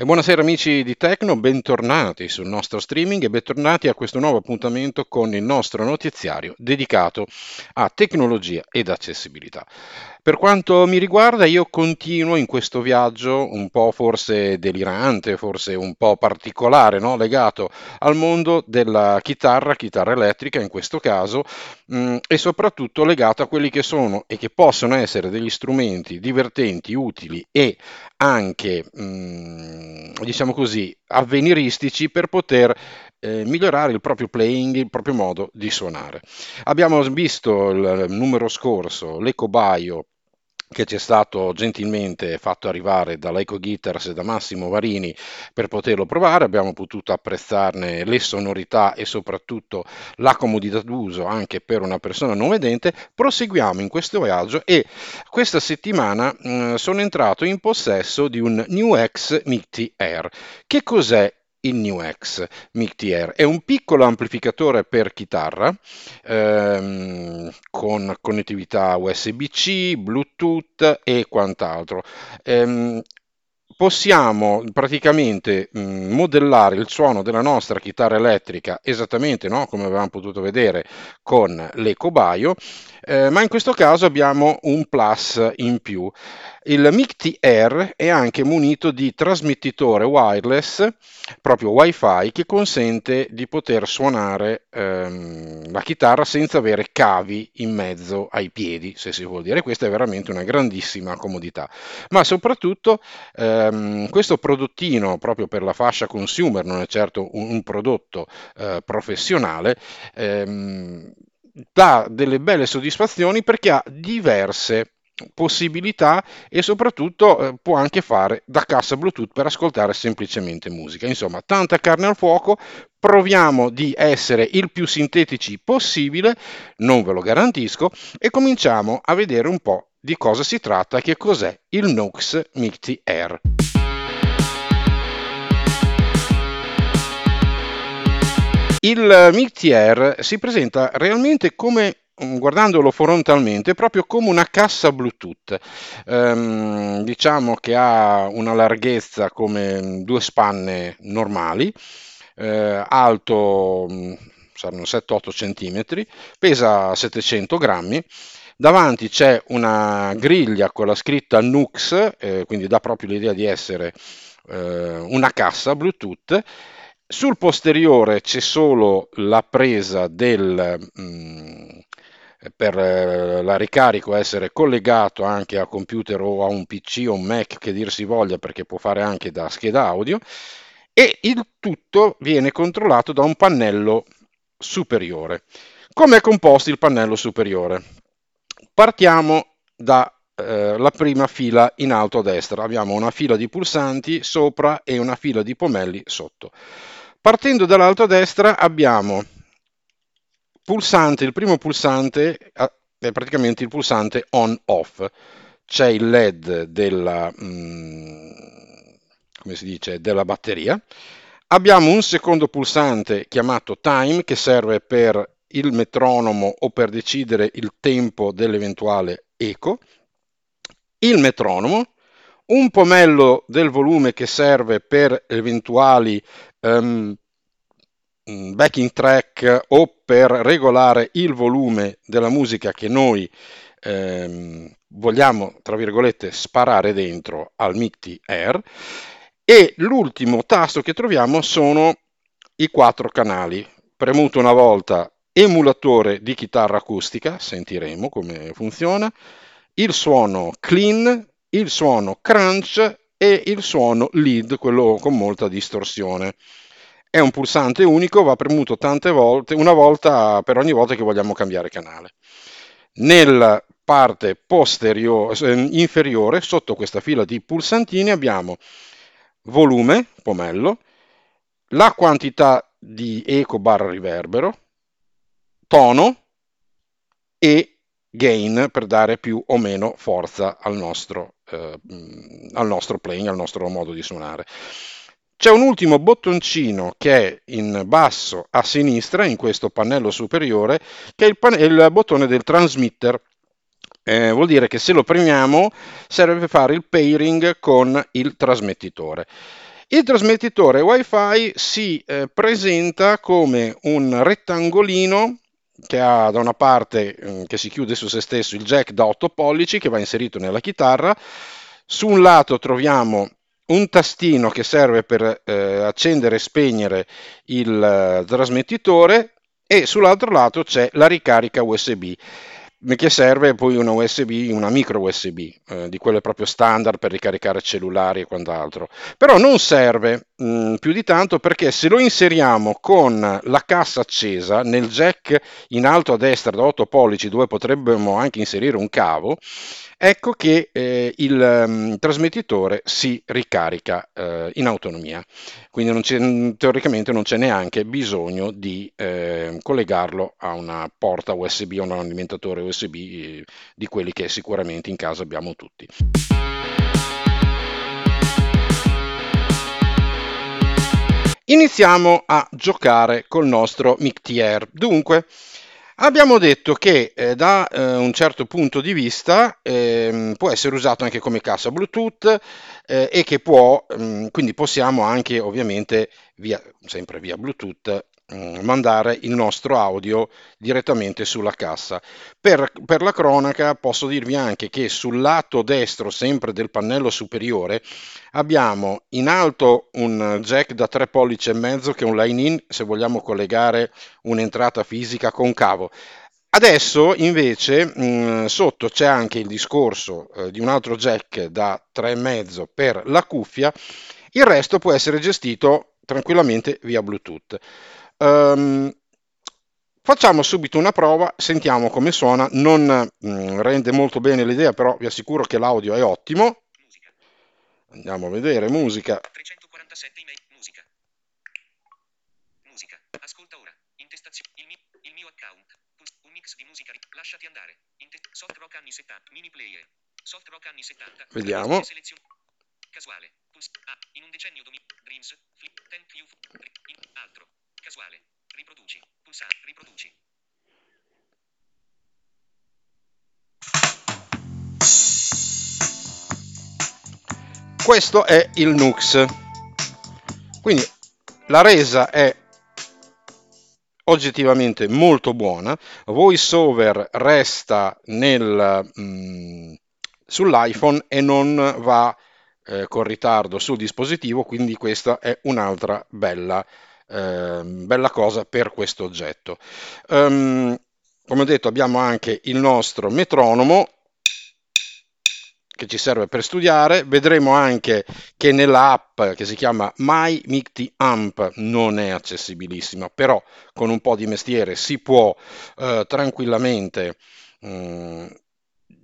E buonasera amici di Tecno, bentornati sul nostro streaming e bentornati a questo nuovo appuntamento con il nostro notiziario dedicato a tecnologia ed accessibilità. Per quanto mi riguarda, io continuo in questo viaggio un po' forse delirante, forse un po' particolare, no? legato al mondo della chitarra, chitarra elettrica in questo caso, mh, mm, e soprattutto legato a quelli che sono e che possono essere degli strumenti divertenti, utili e anche, mh, mm, diciamo così, avveniristici per poter eh, migliorare il proprio playing, il proprio modo di suonare. Abbiamo visto il numero scorso l'Ecobaio che ci è stato gentilmente fatto arrivare dall'Eco Guitars e da Massimo Varini per poterlo provare, abbiamo potuto apprezzarne le sonorità e soprattutto la comodità d'uso anche per una persona non vedente, proseguiamo in questo viaggio e questa settimana mh, mm, sono entrato in possesso di un New X MICTI Air. Che cos'è il New X MIG-TR. È un piccolo amplificatore per chitarra ehm, con connettività USB-C, Bluetooth e quant'altro. Ehm, possiamo praticamente mh, modellare il suono della nostra chitarra elettrica esattamente no? come avevamo potuto vedere con l'EcoBio, eh, ma in questo caso abbiamo un plus in più. Il MIG-TR è anche munito di trasmettitore wireless, proprio wifi, che consente di poter suonare ehm, la chitarra senza avere cavi in mezzo ai piedi, se si vuol dire. Questa è veramente una grandissima comodità. Ma soprattutto ehm, questo prodottino, proprio per la fascia consumer, non è certo un, un prodotto eh, professionale, ehm, dà delle belle soddisfazioni perché ha diverse possibilità e soprattutto eh, può anche fare da cassa Bluetooth per ascoltare semplicemente musica. Insomma, tanta carne al fuoco, proviamo di essere il più sintetici possibile, non ve lo garantisco, e cominciamo a vedere un po' di cosa si tratta che cos'è il Nox MICTI Air. Il MICTI Air si presenta realmente come Mm, guardandolo frontalmente, proprio come una cassa Bluetooth. Ehm, diciamo che ha una larghezza come due spanne normali, eh, alto mm, saranno 7-8 cm, pesa 700 grammi. Davanti c'è una griglia con la scritta Nux, eh, quindi dà proprio l'idea di essere eh, una cassa Bluetooth. Sul posteriore c'è solo la presa del, mm, per eh, la ricarico essere collegato anche a computer o a un PC o un Mac che dir si voglia perché può fare anche da scheda audio e il tutto viene controllato da un pannello superiore. Come è composto il pannello superiore? Partiamo dalla eh, prima fila in alto a destra. Abbiamo una fila di pulsanti sopra e una fila di pomelli sotto. Partendo dall'alto a destra abbiamo pulsante, il primo pulsante è praticamente il pulsante on-off. C'è il LED della, mm, dice, della batteria. Abbiamo un secondo pulsante chiamato time che serve per il metronomo o per decidere il tempo dell'eventuale eco. Il metronomo, un pomello del volume che serve per eventuali um, backing track o per regolare il volume della musica che noi ehm, vogliamo, tra virgolette, sparare dentro al MIDI Air. E l'ultimo tasto che troviamo sono i quattro canali. Premuto una volta emulatore di chitarra acustica, sentiremo come funziona, il suono clean, il suono crunch e il suono lead, quello con molta distorsione. È un pulsante unico, va premuto tante volte, una volta per ogni volta che vogliamo cambiare canale. Nella parte posteriore, inferiore, sotto questa fila di pulsantini, abbiamo volume, pomello, la quantità di eco barra riverbero, tono e gain per dare più o meno forza al nostro, eh, al nostro playing, al nostro modo di suonare. C'è un ultimo bottoncino che è in basso a sinistra in questo pannello superiore che è il, pan- il bottone del transmitter. Eh, vuol dire che se lo premiamo serve per fare il pairing con il trasmettitore. Il trasmettitore Wi-Fi si eh, presenta come un rettangolino che ha da una parte eh, che si chiude su se stesso il jack da 8 pollici che va inserito nella chitarra. Su un lato troviamo un tastino che serve per eh, accendere e spegnere il eh, trasmettitore e sull'altro lato c'è la ricarica USB che serve poi una USB, una micro USB, eh, di quelle proprio standard per ricaricare cellulari e quant'altro. Però non serve mh, mm, più di tanto perché se lo inseriamo con la cassa accesa nel jack in alto a destra da 8 pollici dove potremmo anche inserire un cavo, ecco che eh, il um, trasmettitore si ricarica eh, in autonomia. Quindi non teoricamente non c'è neanche bisogno di eh, collegarlo a una porta USB o a un alimentatore USB eh, di quelli che sicuramente in casa abbiamo tutti. Iniziamo a giocare col nostro MICTR. Dunque, Abbiamo detto che eh, da eh, un certo punto di vista eh, può essere usato anche come cassa Bluetooth eh, e che può, mh, mm, quindi possiamo anche ovviamente via, sempre via Bluetooth mandare il nostro audio direttamente sulla cassa. Per, per, la cronaca posso dirvi anche che sul lato destro, sempre del pannello superiore, abbiamo in alto un jack da 3 pollici e mezzo che è un line in se vogliamo collegare un'entrata fisica con cavo. Adesso invece mh, mm, sotto c'è anche il discorso eh, di un altro jack da 3,5 per la cuffia, il resto può essere gestito tranquillamente via Bluetooth. Um, facciamo subito una prova, sentiamo come suona, non mh, mm, rende molto bene l'idea, però vi assicuro che l'audio è ottimo. Musica. Andiamo a vedere, musica. 347 email, musica. Musica. Ascolta ora. Intestazione. Il, mi, il mio account. Un mix di musica. Lasciati andare. Inte- soft rock anni 70. Mini player. Soft rock anni 70. Vediamo. Casuale. Ah, in un decennio domi- Dreams. Flip. Ten più. In, altro. Casuale. Riproduci. Pulsante. Riproduci. Questo è il Nux. Quindi la resa è oggettivamente molto buona. VoiceOver resta nel, mm, sull'iPhone e non va eh, con ritardo sul dispositivo, quindi questa è un'altra bella eh, bella cosa per questo oggetto. Um, come ho detto abbiamo anche il nostro metronomo che ci serve per studiare, vedremo anche che nell'app che si chiama My Micti Amp non è accessibilissima, però con un po' di mestiere si può eh, tranquillamente mh, mm,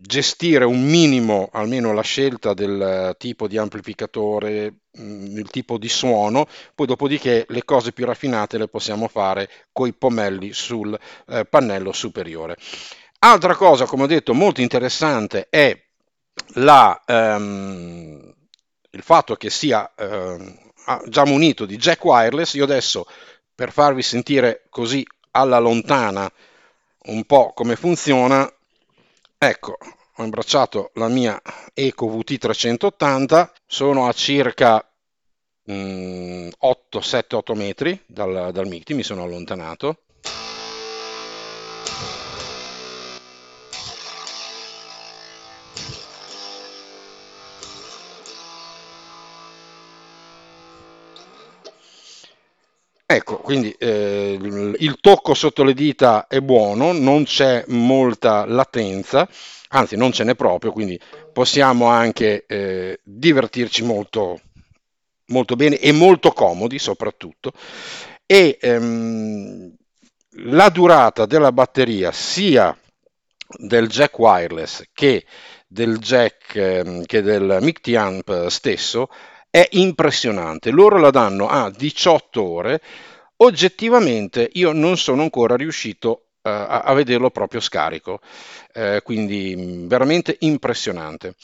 gestire un minimo almeno la scelta del tipo di amplificatore, mm, il tipo di suono, poi dopodiché le cose più raffinate le possiamo fare coi pomelli sul eh, pannello superiore. Altra cosa, come ho detto, molto interessante è la, um, il fatto che sia uh, già munito di jack wireless. Io adesso, per farvi sentire così alla lontana un po' come funziona, Ecco, ho imbracciato la mia Eco VT 380, sono a circa mm, 8, 7, 8 metri dal, dal MICTI, mi sono allontanato. Ecco, quindi eh, il tocco sotto le dita è buono, non c'è molta latenza, anzi non ce n'è proprio, quindi possiamo anche eh, divertirci molto, molto bene e molto comodi soprattutto. E ehm, la durata della batteria sia del jack wireless che del jack ehm, che del MICT amp stesso è impressionante. Loro la danno a 18 ore. Oggettivamente io non sono ancora riuscito uh, a, a, vederlo proprio scarico, uh, quindi veramente impressionante.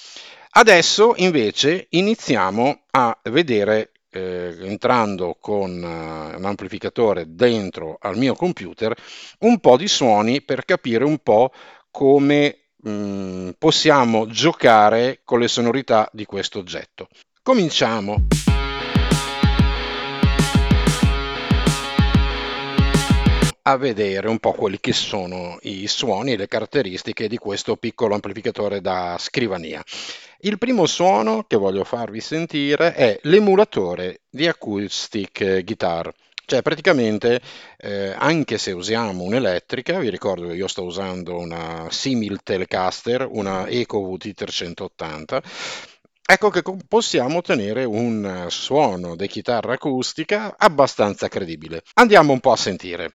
Adesso invece iniziamo a vedere eh, entrando con uh, un amplificatore dentro al mio computer un po' di suoni per capire un po' come possiamo giocare con le sonorità di questo oggetto. Cominciamo! a vedere un po' quelli che sono i suoni e le caratteristiche di questo piccolo amplificatore da scrivania. Il primo suono che voglio farvi sentire è l'emulatore di acoustic guitar. Cioè praticamente eh, anche se usiamo un'elettrica, vi ricordo che io sto usando una Simil Telecaster, una EcoVT 380, ecco che possiamo ottenere un suono di chitarra acustica abbastanza credibile. Andiamo un po' a sentire.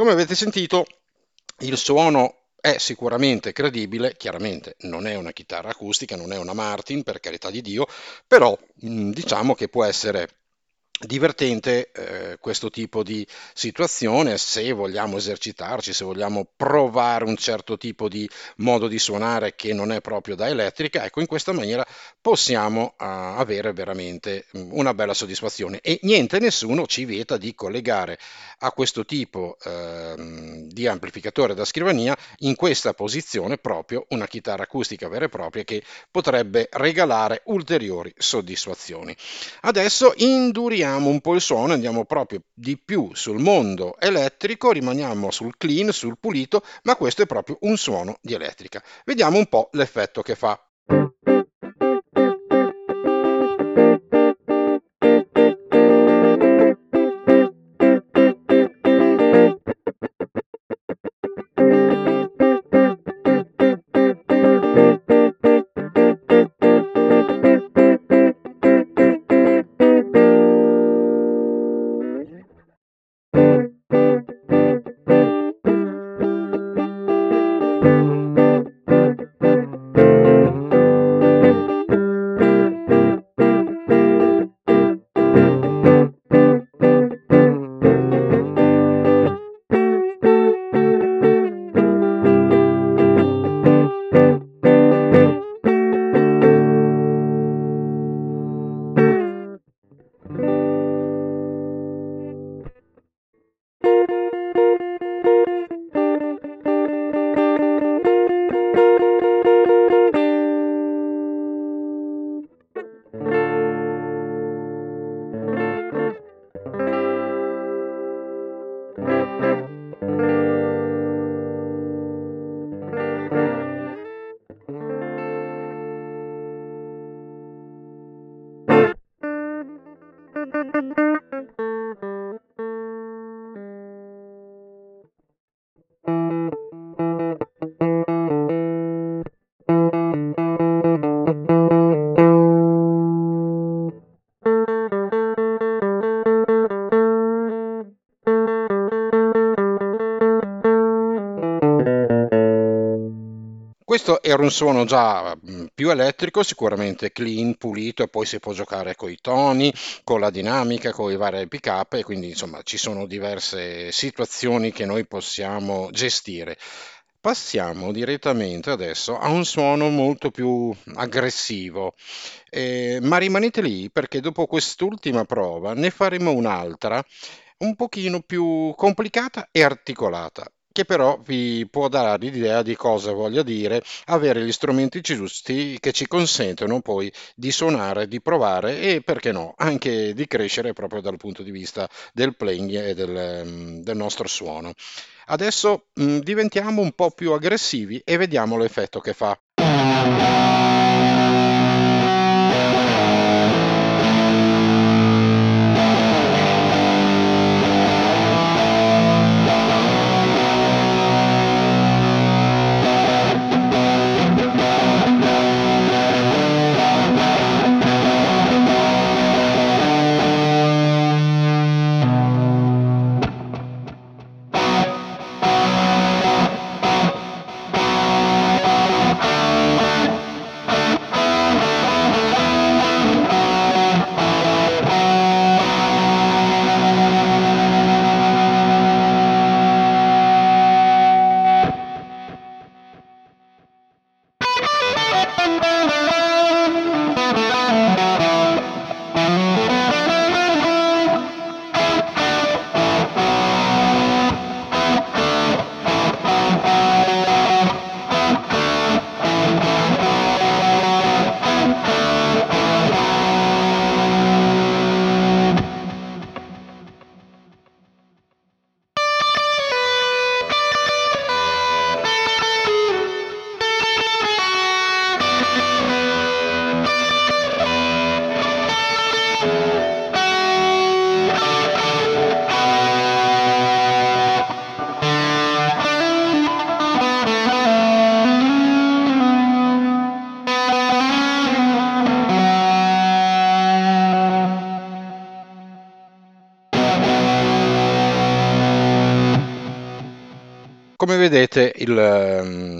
Come avete sentito, il suono è sicuramente credibile, chiaramente non è una chitarra acustica, non è una Martin, per carità di Dio, però diciamo che può essere divertente eh, questo tipo di situazione se vogliamo esercitarci, se vogliamo provare un certo tipo di modo di suonare che non è proprio da elettrica, ecco in questa maniera possiamo uh, avere veramente mm, una bella soddisfazione e niente nessuno ci vieta di collegare a questo tipo uh, di amplificatore da scrivania in questa posizione proprio una chitarra acustica vera e propria che potrebbe regalare ulteriori soddisfazioni. Adesso induriamo allineamo un po' il suono, andiamo proprio di più sul mondo elettrico, rimaniamo sul clean, sul pulito, ma questo è proprio un suono di elettrica. Vediamo un po' l'effetto che fa. Era un suono già mm, più elettrico, sicuramente clean, pulito poi si può giocare con i toni, con la dinamica, con i vari pick up e quindi insomma ci sono diverse situazioni che noi possiamo gestire. Passiamo direttamente adesso a un suono molto più aggressivo, eh, ma rimanete lì perché dopo quest'ultima prova ne faremo un'altra un pochino più complicata e articolata che però vi può dare l'idea di cosa voglia dire avere gli strumenti giusti che ci consentono poi di suonare, di provare e perché no, anche di crescere proprio dal punto di vista del playing e del, mm, del nostro suono. Adesso mh, mm, diventiamo un po' più aggressivi e vediamo l'effetto che fa. Vedete il, ehm,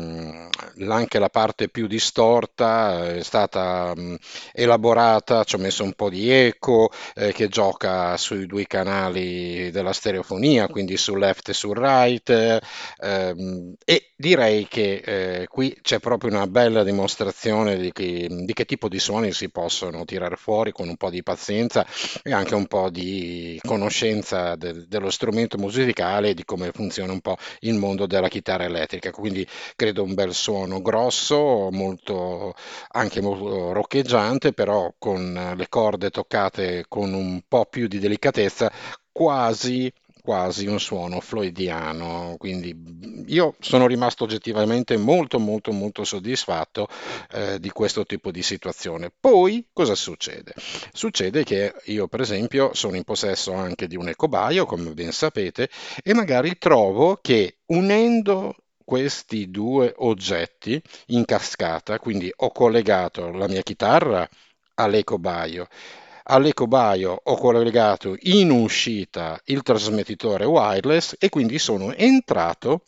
anche la parte più distorta è stata mh, elaborata, ci ho messo un po' di eco eh, che gioca sui due canali della stereofonia, quindi sul left e sul right, ehm, e direi che eh, qui c'è proprio una bella dimostrazione di che, di che tipo di suoni si possono tirare fuori con un po' di pazienza e anche un po' di conoscenza del- dello strumento musicale e di come funziona un po' il mondo della chitarra elettrica. Quindi credo un bel suono grosso, molto, anche molto roccheggiante, però con le corde toccate con un po' più di delicatezza, quasi quasi un suono floydiano, quindi io sono rimasto oggettivamente molto molto molto soddisfatto eh, di questo tipo di situazione. Poi cosa succede? Succede che io per esempio sono in possesso anche di un ecobaio, come ben sapete, e magari trovo che unendo questi due oggetti in cascata, quindi ho collegato la mia chitarra all'ecobaio all'ecobaio ho collegato in uscita il trasmettitore wireless e quindi sono entrato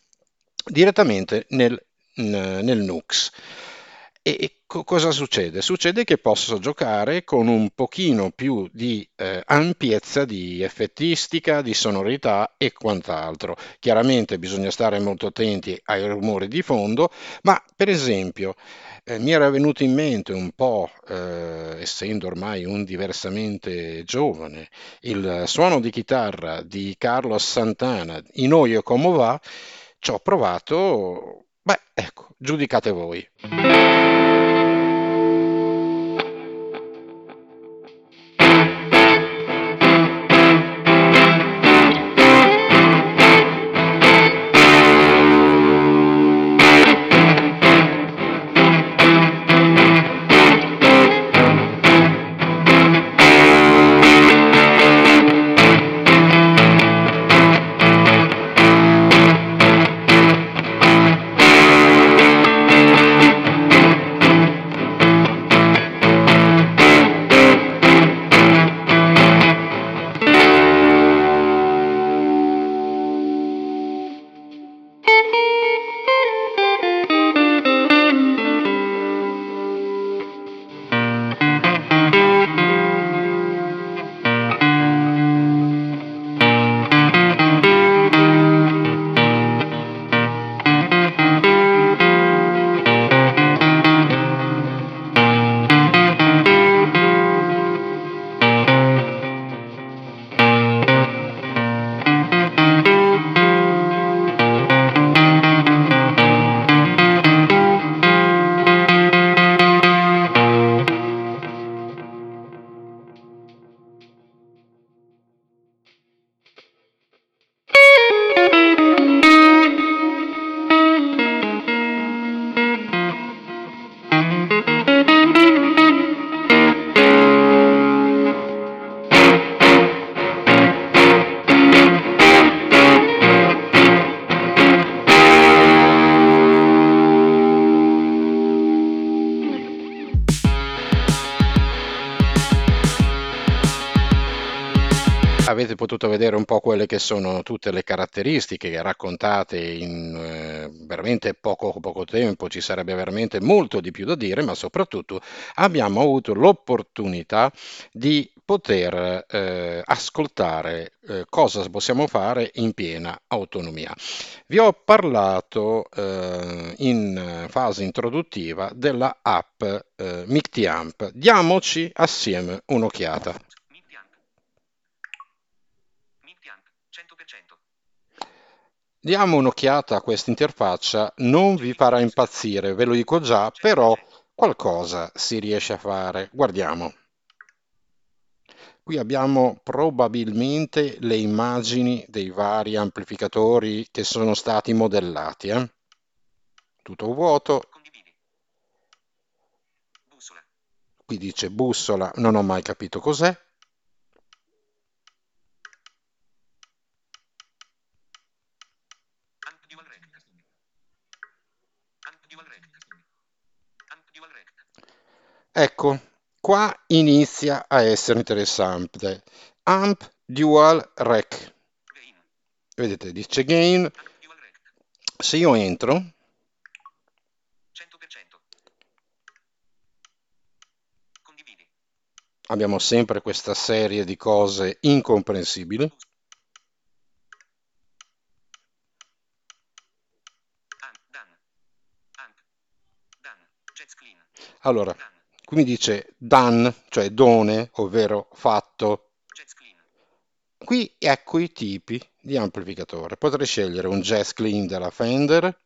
direttamente nel, nel Nux. E co- cosa succede? Succede che posso giocare con un pochino più di eh, ampiezza di effettistica, di sonorità e quant'altro. Chiaramente bisogna stare molto attenti ai rumori di fondo, ma per esempio eh, mi era venuto in mente un po', eh, essendo ormai un diversamente giovane, il suono di chitarra di Carlos Santana, In Oio Como Va, ci ho provato, beh, ecco, giudicate voi. Potuto vedere un po' quelle che sono tutte le caratteristiche raccontate in eh, veramente poco, poco tempo, ci sarebbe veramente molto di più da dire, ma soprattutto abbiamo avuto l'opportunità di poter eh, ascoltare eh, cosa possiamo fare in piena autonomia. Vi ho parlato eh, in fase introduttiva della app eh, Mictiamp. Diamoci assieme un'occhiata. Diamo un'occhiata a questa interfaccia, non vi farà impazzire, ve lo dico già, però qualcosa si riesce a fare. Guardiamo. Qui abbiamo probabilmente le immagini dei vari amplificatori che sono stati modellati. Eh? Tutto vuoto. Qui dice bussola, non ho mai capito cos'è. Ecco, qua inizia a essere interessante. Amp Dual Rec. Vedete, dice gain. Se io entro, abbiamo sempre questa serie di cose incomprensibili. Allora, qui mi dice done, cioè done, ovvero fatto. Qui ecco i tipi di amplificatore. Potrei scegliere un Jazz Clean della Fender,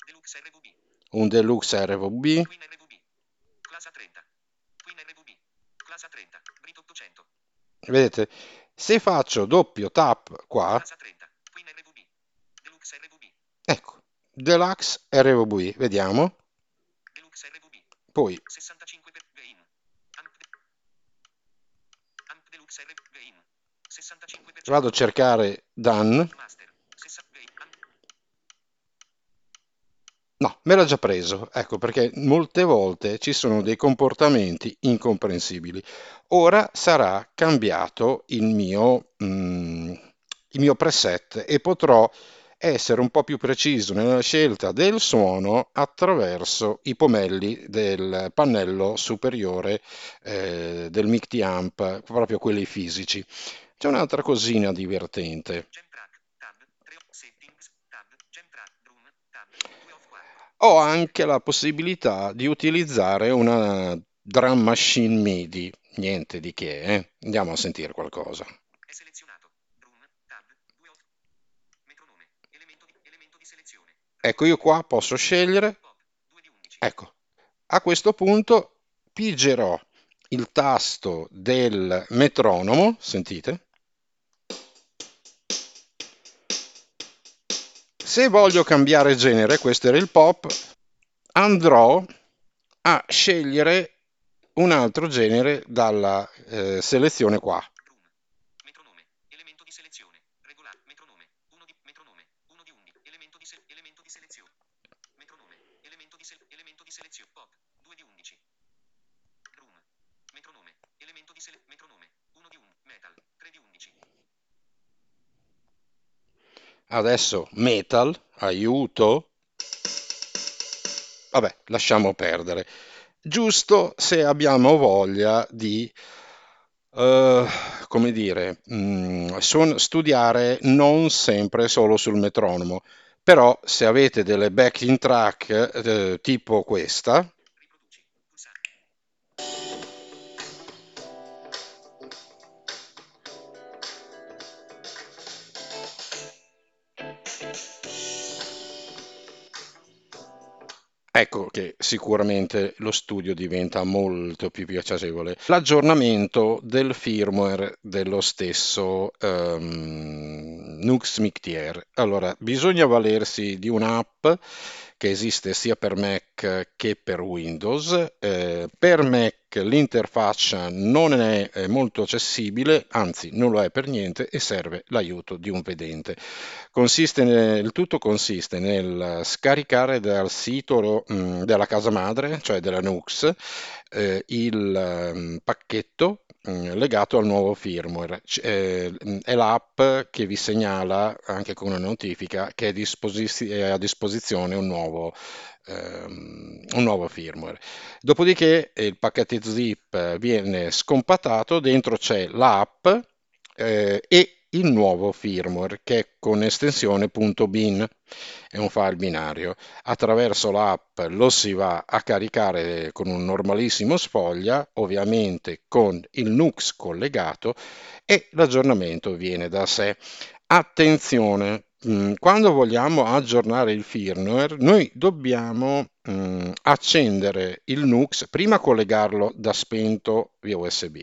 un Deluxe RVB, Vedete, se faccio doppio tap qua, ecco, Deluxe RVB, vediamo. Poi vado a cercare done no me l'ha già preso. Ecco perché molte volte ci sono dei comportamenti incomprensibili. Ora sarà cambiato il mio, mm, il mio preset e potrò essere un po' più preciso nella scelta del suono attraverso i pomelli del pannello superiore eh, del MICT amp, proprio quelli fisici. C'è un'altra cosina divertente. Ho anche la possibilità di utilizzare una drum machine MIDI, niente di che, eh? Andiamo a sentire qualcosa. Ecco, io qua posso scegliere. Ecco, a questo punto pigerò il tasto del metronomo, sentite? Se voglio cambiare genere, questo era il pop, andrò a scegliere un altro genere dalla eh, selezione qua. Adesso metal, aiuto. Vabbè, lasciamo perdere. Giusto se abbiamo voglia di, uh, come dire, mh, mm, studiare non sempre solo sul metronomo. Però se avete delle backing track eh, tipo questa, Ecco che sicuramente lo studio diventa molto più piacevole. L'aggiornamento del firmware dello stesso um, Nux Mictier. Allora, bisogna valersi di un'app che esiste sia per Mac che per Windows. Eh, per Mac l'interfaccia non è molto accessibile, anzi non lo è per niente e serve l'aiuto di un vedente. Nel, il tutto consiste nel scaricare dal sito mh, mm, della casa madre, cioè della Nux, eh, il pacchetto mm, legato al nuovo firmware. Eh, è l'app che vi segnala anche con una notifica che è, disposi- è a disposizione un nuovo, ehm, un nuovo firmware. Dopodiché il pacchetto zip viene scompattato, dentro c'è l'app eh, e il nuovo firmware che con estensione .bin, è un file binario. Attraverso l'app lo si va a caricare con un normalissimo sfoglia, ovviamente con il NUX collegato e l'aggiornamento viene da sé. Attenzione, mm, quando vogliamo aggiornare il firmware, noi dobbiamo mm, accendere il NUX, prima collegarlo da spento via USB,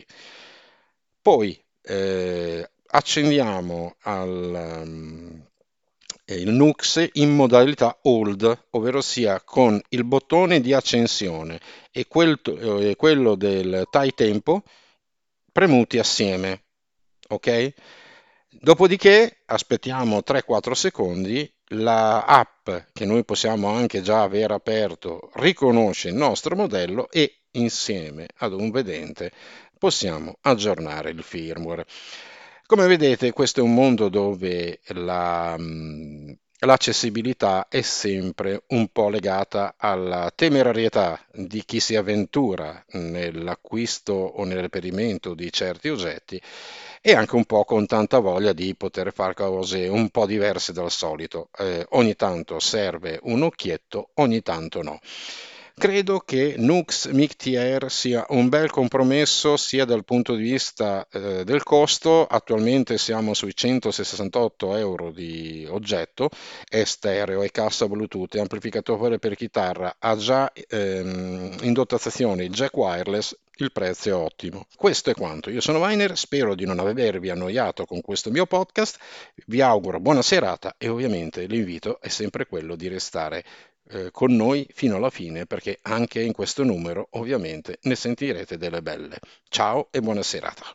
poi eh, accendiamo al, um, il NUX in modalità hold, ovvero sia con il bottone di accensione e quel, eh, quello del tie tempo premuti assieme. Ok? Dopodiché aspettiamo 3-4 secondi, la app che noi possiamo anche già aver aperto riconosce il nostro modello e insieme ad un vedente possiamo aggiornare il firmware. Come vedete, questo è un mondo dove la, mm, l'accessibilità è sempre un po' legata alla temerarietà di chi si avventura nell'acquisto o nel reperimento di certi oggetti e anche un po' con tanta voglia di poter fare cose un po' diverse dal solito. Eh, ogni tanto serve un occhietto, ogni tanto no. Credo che Nux MICTR sia un bel compromesso sia dal punto di vista eh, del costo, attualmente siamo sui 168 euro di oggetto, è stereo, è cassa Bluetooth, è amplificatore per chitarra, ha già ehm, in dotazione jack wireless, il prezzo è ottimo. Questo è quanto. Io sono Weiner, spero di non avervi annoiato con questo mio podcast, vi auguro buona serata e ovviamente l'invito è sempre quello di restare eh, con noi fino alla fine perché anche in questo numero ovviamente ne sentirete delle belle. Ciao e buona serata.